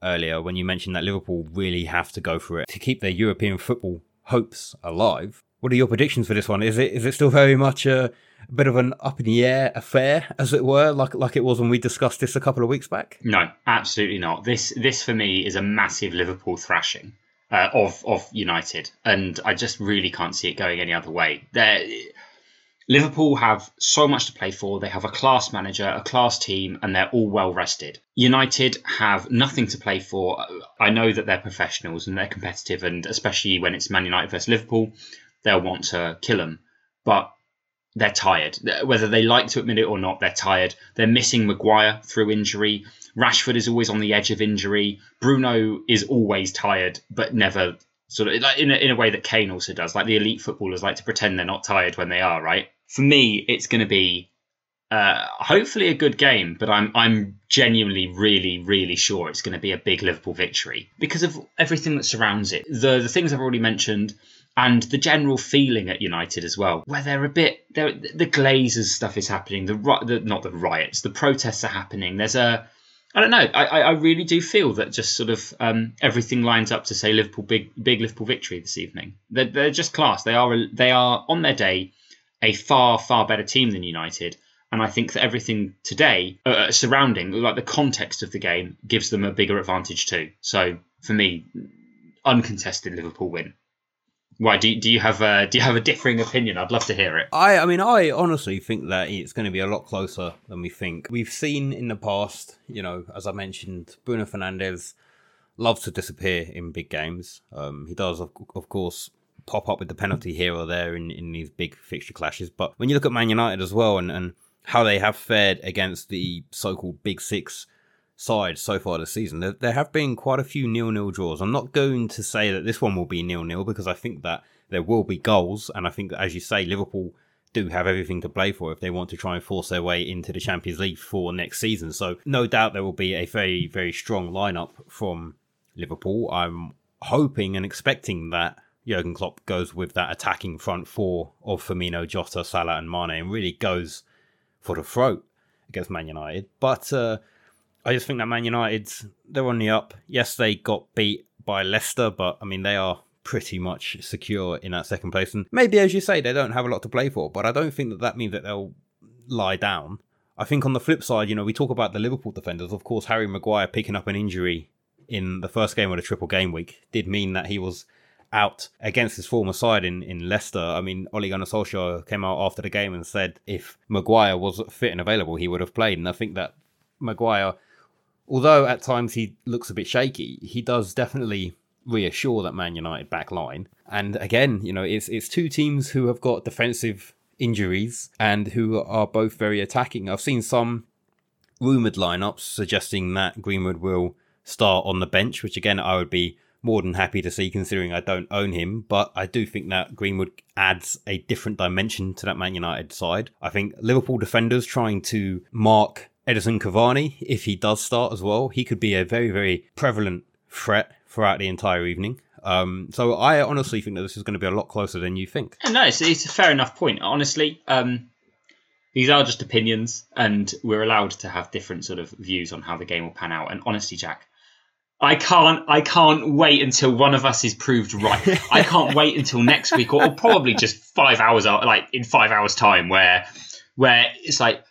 earlier when you mentioned that Liverpool really have to go for it to keep their European football hopes alive. What are your predictions for this one? Is it is it still very much a, a bit of an up in the air affair, as it were, like like it was when we discussed this a couple of weeks back? No, absolutely not. This this for me is a massive Liverpool thrashing uh, of of United, and I just really can't see it going any other way. They're, Liverpool have so much to play for. They have a class manager, a class team, and they're all well rested. United have nothing to play for. I know that they're professionals and they're competitive, and especially when it's Man United versus Liverpool, they'll want to kill them. But they're tired. Whether they like to admit it or not, they're tired. They're missing Maguire through injury. Rashford is always on the edge of injury. Bruno is always tired, but never sort of like in a, in a way that Kane also does. Like the elite footballers like to pretend they're not tired when they are, right? For me, it's going to be uh, hopefully a good game, but I'm I'm genuinely really really sure it's going to be a big Liverpool victory because of everything that surrounds it. The the things I've already mentioned and the general feeling at United as well, where they're a bit, they're, the Glazers stuff is happening, the, the not the riots, the protests are happening. There's a, I don't know, I, I really do feel that just sort of um, everything lines up to say Liverpool big big Liverpool victory this evening. They're, they're just class. They are they are on their day a far far better team than United. And I think that everything today uh, surrounding, like the context of the game, gives them a bigger advantage too. So for me, uncontested Liverpool win. Why do you, do you have a do you have a differing opinion? I'd love to hear it. I I mean I honestly think that it's going to be a lot closer than we think. We've seen in the past, you know, as I mentioned, Bruno Fernandes loves to disappear in big games. Um, he does, of, of course, pop up with the penalty here or there in, in these big fixture clashes. But when you look at Man United as well and, and how they have fared against the so-called Big Six side so far this season. There, there have been quite a few nil-nil draws. I'm not going to say that this one will be nil-nil because I think that there will be goals, and I think that, as you say, Liverpool do have everything to play for if they want to try and force their way into the Champions League for next season. So no doubt there will be a very, very strong lineup from Liverpool. I'm hoping and expecting that Jurgen Klopp goes with that attacking front four of Firmino, Jota, Salah, and Mane, and really goes for the throat against Man United. But uh, I just think that Man United, they're on the up. Yes, they got beat by Leicester, but I mean, they are pretty much secure in that second place. And maybe, as you say, they don't have a lot to play for, but I don't think that that means that they'll lie down. I think on the flip side, you know, we talk about the Liverpool defenders. Of course, Harry Maguire picking up an injury in the first game of the triple game week did mean that he was out against his former side in, in Leicester. I mean, Ole Gunnar Solskjaer came out after the game and said if Maguire was fit and available, he would have played. And I think that Maguire although at times he looks a bit shaky, he does definitely reassure that Man United back line. And again, you know, it's it's two teams who have got defensive injuries and who are both very attacking. I've seen some rumored lineups suggesting that Greenwood will start on the bench, which again I would be more than happy to see considering I don't own him, but I do think that Greenwood adds a different dimension to that Man United side. I think Liverpool defenders trying to mark Edinson Cavani, if he does start as well, he could be a very, very prevalent threat throughout the entire evening. Um, so I honestly think that this is going to be a lot closer than you think. No, it's, it's a fair enough point. Honestly, um, these are just opinions, and we're allowed to have different sort of views on how the game will pan out. And honestly, Jack, I can't, I can't wait until one of us is proved right. I can't [LAUGHS] wait until next week, or, or probably just five hours, like in five hours' time, where, where it's like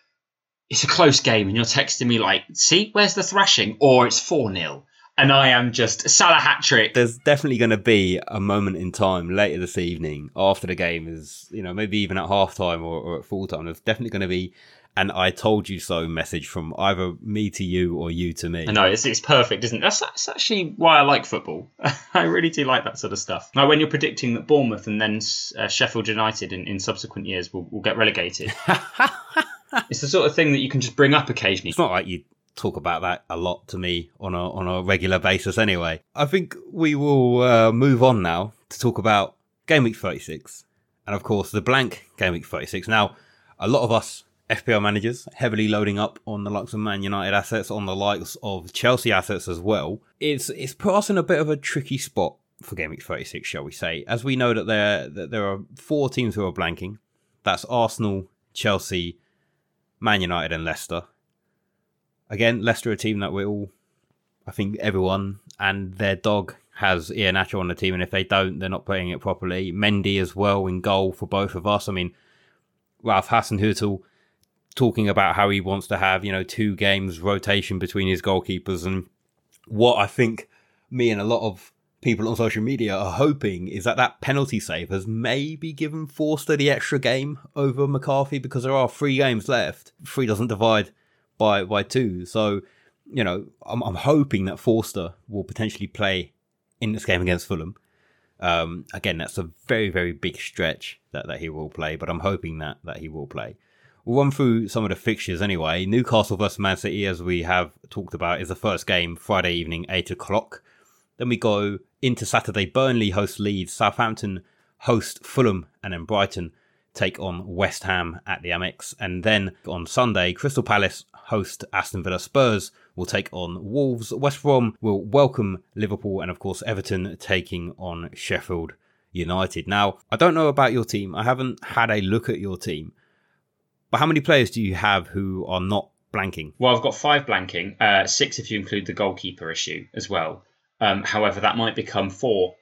it's a close game and you're texting me like, see, where's the thrashing? Or it's 4 0. And I am just Salah hat trick. There's definitely going to be a moment in time later this evening after the game is, you know, maybe even at half time or, or at full time. There's definitely going to be an I told you so message from either me to you or you to me. I know, it's, it's perfect, isn't it? That's, that's actually why I like football. [LAUGHS] I really do like that sort of stuff. Now, when you're predicting that Bournemouth and then uh, Sheffield United in, in subsequent years will, will get relegated. [LAUGHS] [LAUGHS] it's the sort of thing that you can just bring up occasionally. It's not like you talk about that a lot to me on a on a regular basis anyway. I think we will uh, move on now to talk about game week 36 and of course the blank game week 36. Now, a lot of us FPL managers heavily loading up on the likes of Man United assets, on the likes of Chelsea assets as well. It's it's put us in a bit of a tricky spot for Game Week 36, shall we say? As we know that there that there are four teams who are blanking. That's Arsenal, Chelsea, Man United, and Leicester. Again, Leicester, a team that we all, I think, everyone and their dog has Ian Iheanacho on the team, and if they don't, they're not playing it properly. Mendy as well in goal for both of us. I mean, Ralph Hasenhüttl talking about how he wants to have, you know, two games rotation between his goalkeepers. And what I think me and a lot of people on social media are hoping is that that penalty save has maybe given Forster the extra game over McCarthy because there are three games left. Three doesn't divide by, by two. So, you know, I'm, I'm hoping that Forster will potentially play in this game against Fulham. Um, again, that's a very, very big stretch that, that he will play, but I'm hoping that, that he will play. We'll run through some of the fixtures anyway. Newcastle versus Man City, as we have talked about, is the first game Friday evening, 8 o'clock. Then we go into Saturday. Burnley host Leeds, Southampton host Fulham, and then Brighton take on West Ham at the Amex. And then on Sunday, Crystal Palace host Aston Villa. Spurs will take on Wolves. West Brom will welcome Liverpool, and of course, Everton taking on Sheffield United. Now, I don't know about your team. I haven't had a look at your team. But how many players do you have who are not blanking? Well, I've got five blanking, uh, six if you include the goalkeeper issue as well. Um, however, that might become four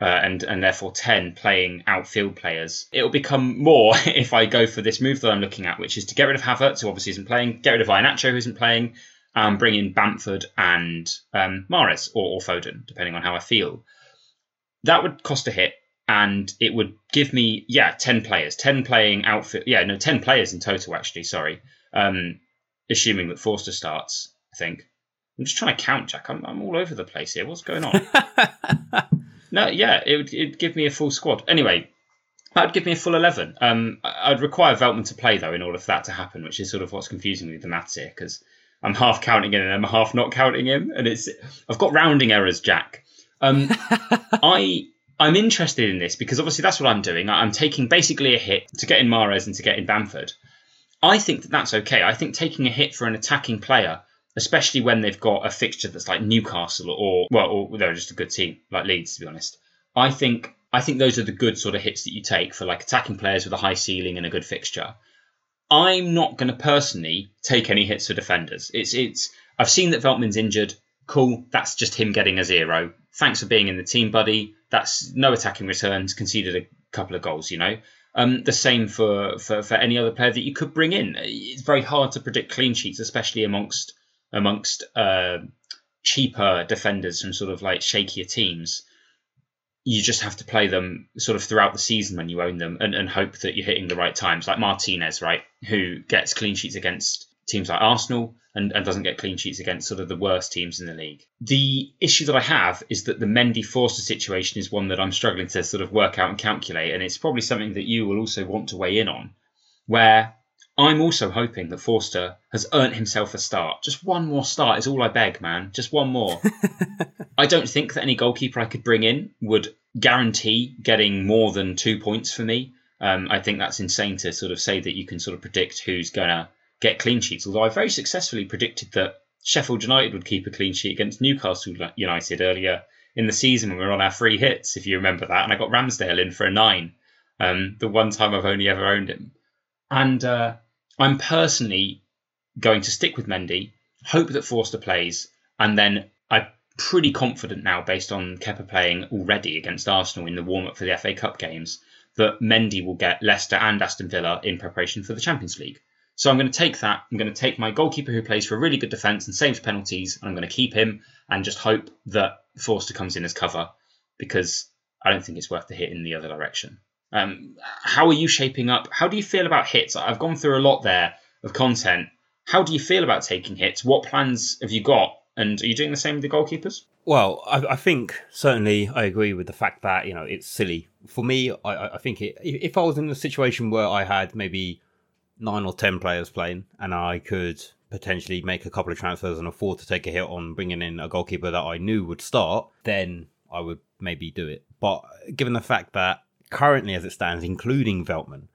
uh, and and therefore 10 playing outfield players. It'll become more [LAUGHS] if I go for this move that I'm looking at, which is to get rid of Havertz, who obviously isn't playing, get rid of Iheanacho, who isn't playing, and bring in Bamford and um, Mahrez or, or Foden, depending on how I feel. That would cost a hit, and it would give me, yeah, 10 players, 10 playing outfield, yeah, no, 10 players in total, actually, sorry, um, assuming that Forster starts, I think. I'm just trying to count, Jack. I'm, I'm all over the place here. What's going on? [LAUGHS] no, yeah, it would it'd give me a full squad. Anyway, that would give me a full 11. Um, I'd require Veltman to play, though, in order for that to happen, which is sort of what's confusing me with the maths here, because I'm half counting him and I'm half not counting him. And it's I've got rounding errors, Jack. Um, [LAUGHS] I I'm interested in this because obviously that's what I'm doing. I'm taking basically a hit to get in Mahrez and to get in Bamford. I think that that's okay. I think taking a hit for an attacking player especially when they've got a fixture that's like Newcastle or well, or they're just a good team like Leeds, to be honest. I think I think those are the good sort of hits that you take for like attacking players with a high ceiling and a good fixture. I'm not going to personally take any hits for defenders. It's it's I've seen that Veltman's injured. Cool, that's just him getting a zero. Thanks for being in the team, buddy. That's no attacking returns, conceded a couple of goals, you know. Um, the same for, for, for any other player that you could bring in. It's very hard to predict clean sheets, especially amongst amongst uh, cheaper defenders from sort of like shakier teams, you just have to play them sort of throughout the season when you own them and, and hope that you're hitting the right times. Like Martinez, right, who gets clean sheets against teams like Arsenal and, and doesn't get clean sheets against sort of the worst teams in the league. The issue that I have is that the Mendy Forster situation is one that I'm struggling to sort of work out and calculate, and it's probably something that you will also want to weigh in on, where I'm also hoping that Forster has earned himself a start. Just one more start is all I beg, man. Just one more. [LAUGHS] I don't think that any goalkeeper I could bring in would guarantee getting more than two points for me. Um, I think that's insane to sort of say that you can sort of predict who's going to get clean sheets. Although I very successfully predicted that Sheffield United would keep a clean sheet against Newcastle United earlier in the season when we were on our free hits, if you remember that. And I got Ramsdale in for a nine. Um, the one time I've only ever owned him. And uh, I'm personally going to stick with Mendy, hope that Forster plays, and then I'm pretty confident now, based on Kepa playing already against Arsenal in the warm up for the FA Cup games, that Mendy will get Leicester and Aston Villa in preparation for the Champions League. So I'm going to take that. I'm going to take my goalkeeper who plays for a really good defence and saves penalties, and I'm going to keep him and just hope that Forster comes in as cover because I don't think it's worth the hit in the other direction. Um, how are you shaping up? How do you feel about hits? I've gone through a lot there of content. How do you feel about taking hits? What plans have you got? And are you doing the same with the goalkeepers? Well, I, I think certainly I agree with the fact that you know it's silly for me. I, I think it, if I was in a situation where I had maybe nine or ten players playing, and I could potentially make a couple of transfers and afford to take a hit on bringing in a goalkeeper that I knew would start, then I would maybe do it. But given the fact that currently, as it stands, including Veltman,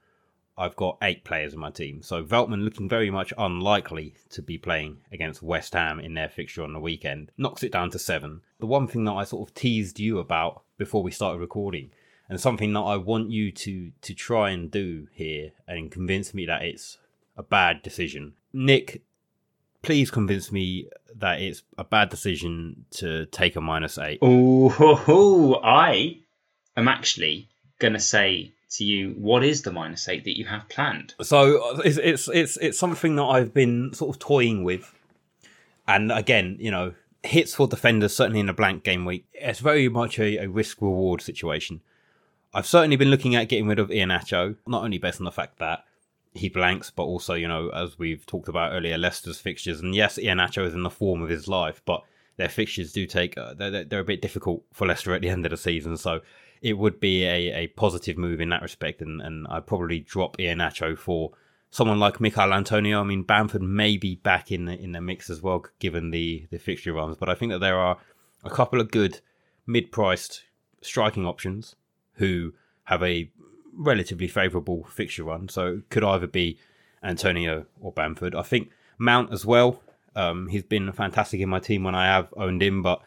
I've got eight players in my team. So Veltman looking very much unlikely to be playing against West Ham in their fixture on the weekend. Knocks it down to seven. The one thing that I sort of teased you about before we started recording, and something that I want you to to try and do here and convince me that it's a bad decision. Nick, please convince me that it's a bad decision to take a minus eight. Oh, ho, ho. I am actually going to say to you, what is the minus eight that you have planned? So uh, it's it's it's it's something that I've been sort of toying with, and again, you know, hits for defenders certainly in a blank game week. It's very much a, a risk reward situation. I've certainly been looking at getting rid of Iheanacho, not only based on the fact that he blanks, but also, you know, as we've talked about earlier, Leicester's fixtures. And yes, Iheanacho is in the form of his life, but their fixtures do take, uh, they're, they're a bit difficult for Leicester at the end of the season. So it would be a, a positive move in that respect. And, and I'd probably drop Iheanacho for someone like Michail Antonio. I mean, Bamford may be back in the, in the mix as well, given the, the fixture runs. But I think that there are a couple of good mid priced striking options who have a relatively favourable fixture run. So it could either be Antonio or Bamford. I think Mount as well. Um, he's been fantastic in my team when I have owned him, but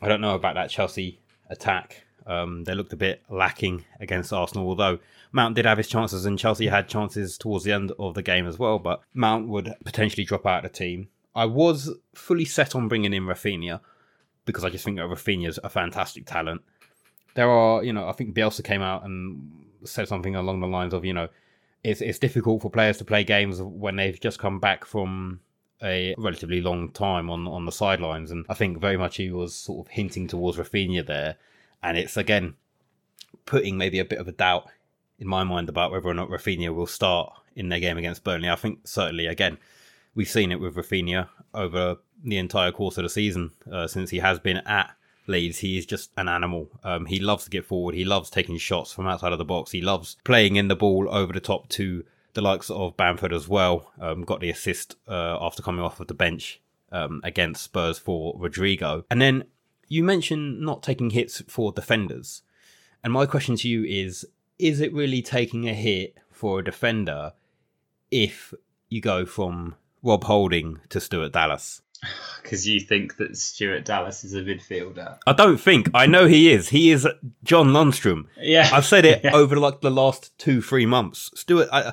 I don't know about that Chelsea attack. Um, they looked a bit lacking against Arsenal, although Mount did have his chances and Chelsea had chances towards the end of the game as well. But Mount would potentially drop out of the team. I was fully set on bringing in Raphinha because I just think that Raphinha's a fantastic talent. There are, you know, I think Bielsa came out and said something along the lines of, you know, it's it's difficult for players to play games when they've just come back from a relatively long time on on the sidelines, and I think very much he was sort of hinting towards Raphinha there, and it's again putting maybe a bit of a doubt in my mind about whether or not Raphinha will start in their game against Burnley. I think certainly again we've seen it with Raphinha over the entire course of the season uh, since he has been at Leeds, he is just an animal. Um, he loves to get forward. He loves taking shots from outside of the box. He loves playing in the ball over the top to the likes of Bamford as well. Um, got the assist uh, after coming off of the bench um, against Spurs for Rodrigo. And then you mentioned not taking hits for defenders. And my question to you is is it really taking a hit for a defender if you go from Rob Holding to Stuart Dallas? [SIGHS] Because you think that Stuart Dallas is a midfielder. I don't think. I know he is. He is John Lundstram. Yeah. I've said it [LAUGHS] Yeah. over like the last two, three months. Stuart, I,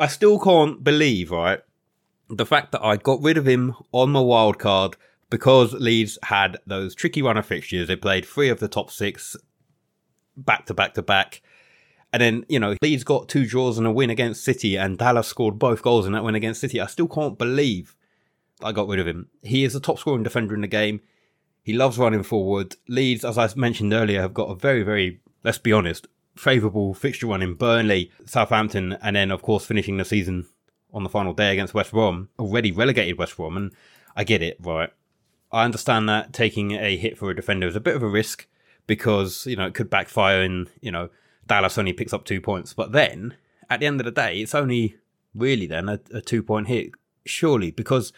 I still can't believe, right, the fact that I got rid of him on my wild card because Leeds had those tricky runner fixtures. They played three of the top six back to back to back. And then, you know, Leeds got two draws and a win against City, and Dallas scored both goals in that win against City. I still can't believe I got rid of him. He is the top scoring defender in the game. He loves running forward. Leeds, as I mentioned earlier, have got a very, very, let's be honest, favourable fixture run in Burnley, Southampton, and then, of course, finishing the season on the final day against West Brom. Already relegated West Brom, and I get it, right? I understand that taking a hit for a defender is a bit of a risk because, you know, it could backfire and, you know, Dallas only picks up two points. But then, at the end of the day, it's only really then a, a two point hit, surely, because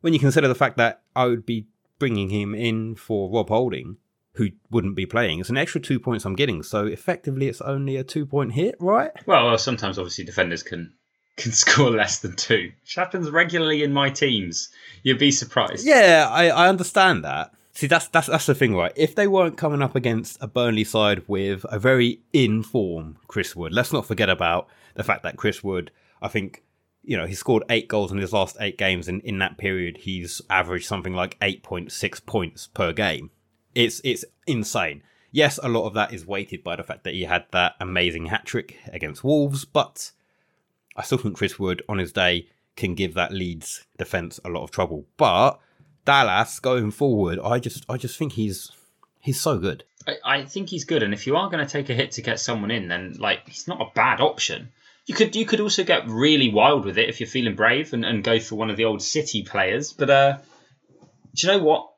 when you consider the fact that I would be bringing him in for Rob Holding, who wouldn't be playing, it's an extra two points I'm getting. So effectively, it's only a two point hit, right? Well, well, sometimes obviously defenders can can [LAUGHS] score less than two, which happens regularly in my teams. You'd be surprised. Yeah, I, I understand that. See, that's that's that's the thing, right? If they weren't coming up against a Burnley side with a very in form Chris Wood, let's not forget about the fact that Chris Wood, I think, you know, he scored eight goals in his last eight games, and in that period, he's averaged something like eight point six points per game. It's it's insane. Yes, a lot of that is weighted by the fact that he had that amazing hat trick against Wolves, but I still think Chris Wood on his day can give that Leeds defense a lot of trouble. But Dallas going forward, I just I just think he's he's so good. I, I think he's good, and if you are going to take a hit to get someone in, then like he's not a bad option. You could you could also get really wild with it if you're feeling brave and, and go for one of the old City players. But uh, do you know what?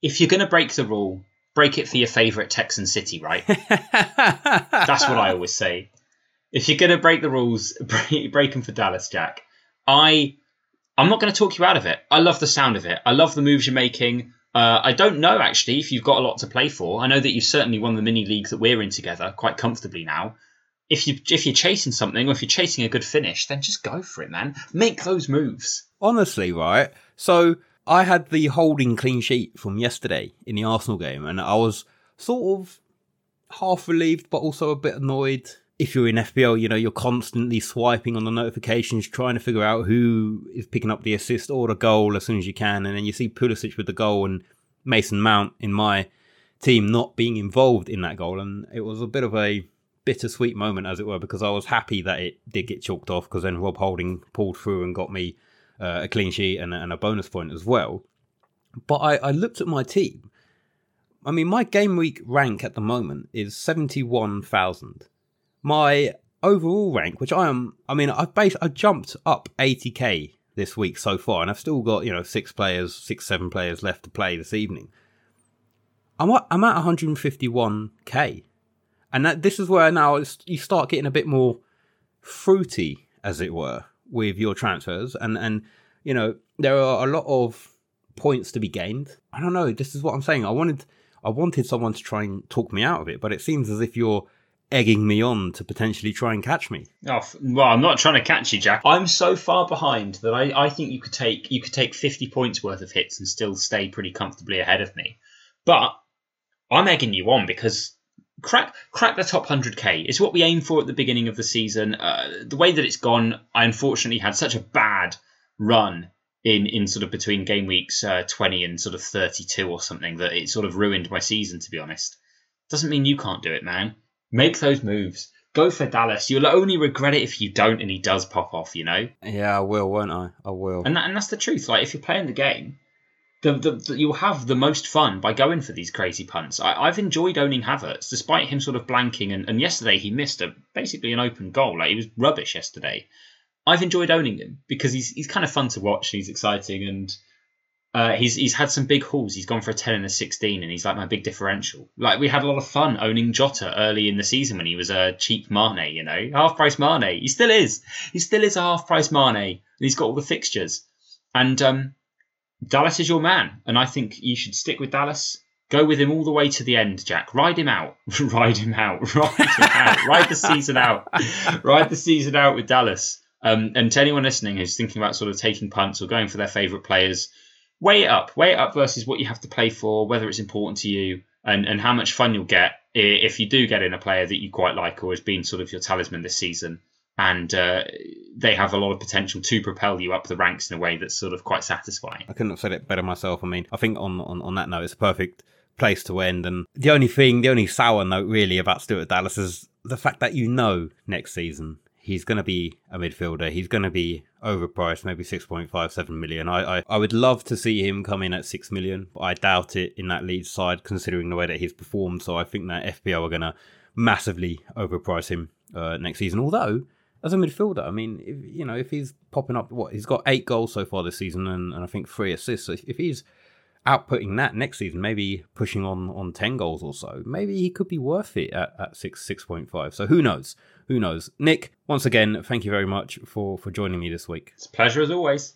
If you're going to break the rule, break it for your favourite Texan City, right? [LAUGHS] That's what I always say. If you're going to break the rules, [LAUGHS] break, break them for Dallas, Jack. I, I'm not going to talk you out of it. I love the sound of it. I love the moves you're making. Uh, I don't know actually if you've got a lot to play for. I know that you've certainly won the mini league that we're in together quite comfortably now. if you if you're chasing something or if you're chasing a good finish, then just go for it, man. Make those moves. Honestly, right? So I had the holding clean sheet from yesterday in the Arsenal game, and I was sort of half relieved, but also a bit annoyed. If you're in FPL, you know, you're constantly swiping on the notifications, trying to figure out who is picking up the assist or the goal as soon as you can. And then you see Pulisic with the goal and Mason Mount in my team not being involved in that goal. And it was a bit of a bittersweet moment, as it were, because I was happy that it did get chalked off because then Rob Holding pulled through and got me uh, a clean sheet and, and, a bonus point as well. But I, I looked at my team. I mean, my game week rank at the moment is 71,000. My overall rank, which I am, I mean, I've based, I jumped up 80k this week so far, and I've still got, you know, six players, six, seven players left to play this evening. I'm at, I'm at 151k. And that, this is where now you start getting a bit more fruity, as it were, with your transfers. And, and you know, there are a lot of points to be gained. I don't know. This is what I'm saying. I wanted, I wanted someone to try and talk me out of it, but it seems as if you're egging me on to potentially try and catch me. Oh, well, I'm not trying to catch you, Jack. I'm so far behind that I, I think you could take you could take 50 points worth of hits and still stay pretty comfortably ahead of me. But I'm egging you on because crack crack the top 100k is what we aim for at the beginning of the season. Uh, the way that it's gone, I unfortunately had such a bad run in in sort of between game weeks uh, 20 and sort of 32 or something that it sort of ruined my season. To be honest, doesn't mean you can't do it, man. Make those moves. Go for Dallas. You'll only regret it if you don't and he does pop off. You know. Yeah, I will, won't I? I will. And that, and that's the truth. Like if you're playing the game the, the, the, you'll have the most fun by going for these crazy punts. I, have enjoyed owning Havertz, despite him sort of blanking. And, and yesterday he missed a basically an open goal. Like he was rubbish yesterday. I've enjoyed owning him because he's he's kind of fun to watch. He's exciting and uh, he's he's had some big hauls. He's gone for a ten and a sixteen, and he's like my big differential. Like we had a lot of fun owning Jota early in the season when he was a cheap Mane, you know, half price Mane. He still is. He still is a half price Mane, and he's got all the fixtures. And um, Dallas is your man, and I think you should stick with Dallas. Go with him all the way to the end, Jack. Ride him out. [LAUGHS] Ride him out. [LAUGHS] Ride him out. Ride the season out. Ride the season out with Dallas. Um, and to anyone listening who's thinking about sort of taking punts or going for their favourite players, weigh it up. Weigh it up versus what you have to play for, whether it's important to you, and, and how much fun you'll get if you do get in a player that you quite like or has been sort of your talisman this season and uh, they have a lot of potential to propel you up the ranks in a way that's sort of quite satisfying. I couldn't have said it better myself. I mean, I think on, on, on that note, it's a perfect place to end. And the only thing, the only sour note really about Stuart Dallas is the fact that you know next season he's going to be a midfielder. He's going to be overpriced, maybe 6.57 million. I, I, I would love to see him come in at 6 million, but I doubt it in that Leeds side considering the way that he's performed. So I think that FPL are going to massively overprice him uh, next season. Although as a midfielder, I mean, if, you know, if he's popping up, what he's got eight goals so far this season, and, and I think three assists. So if, if he's outputting that next season, maybe pushing on on ten goals or so, maybe he could be worth it at, at six six point five. So who knows? Who knows? Nick, once again, thank you very much for for joining me this week. It's a pleasure as always.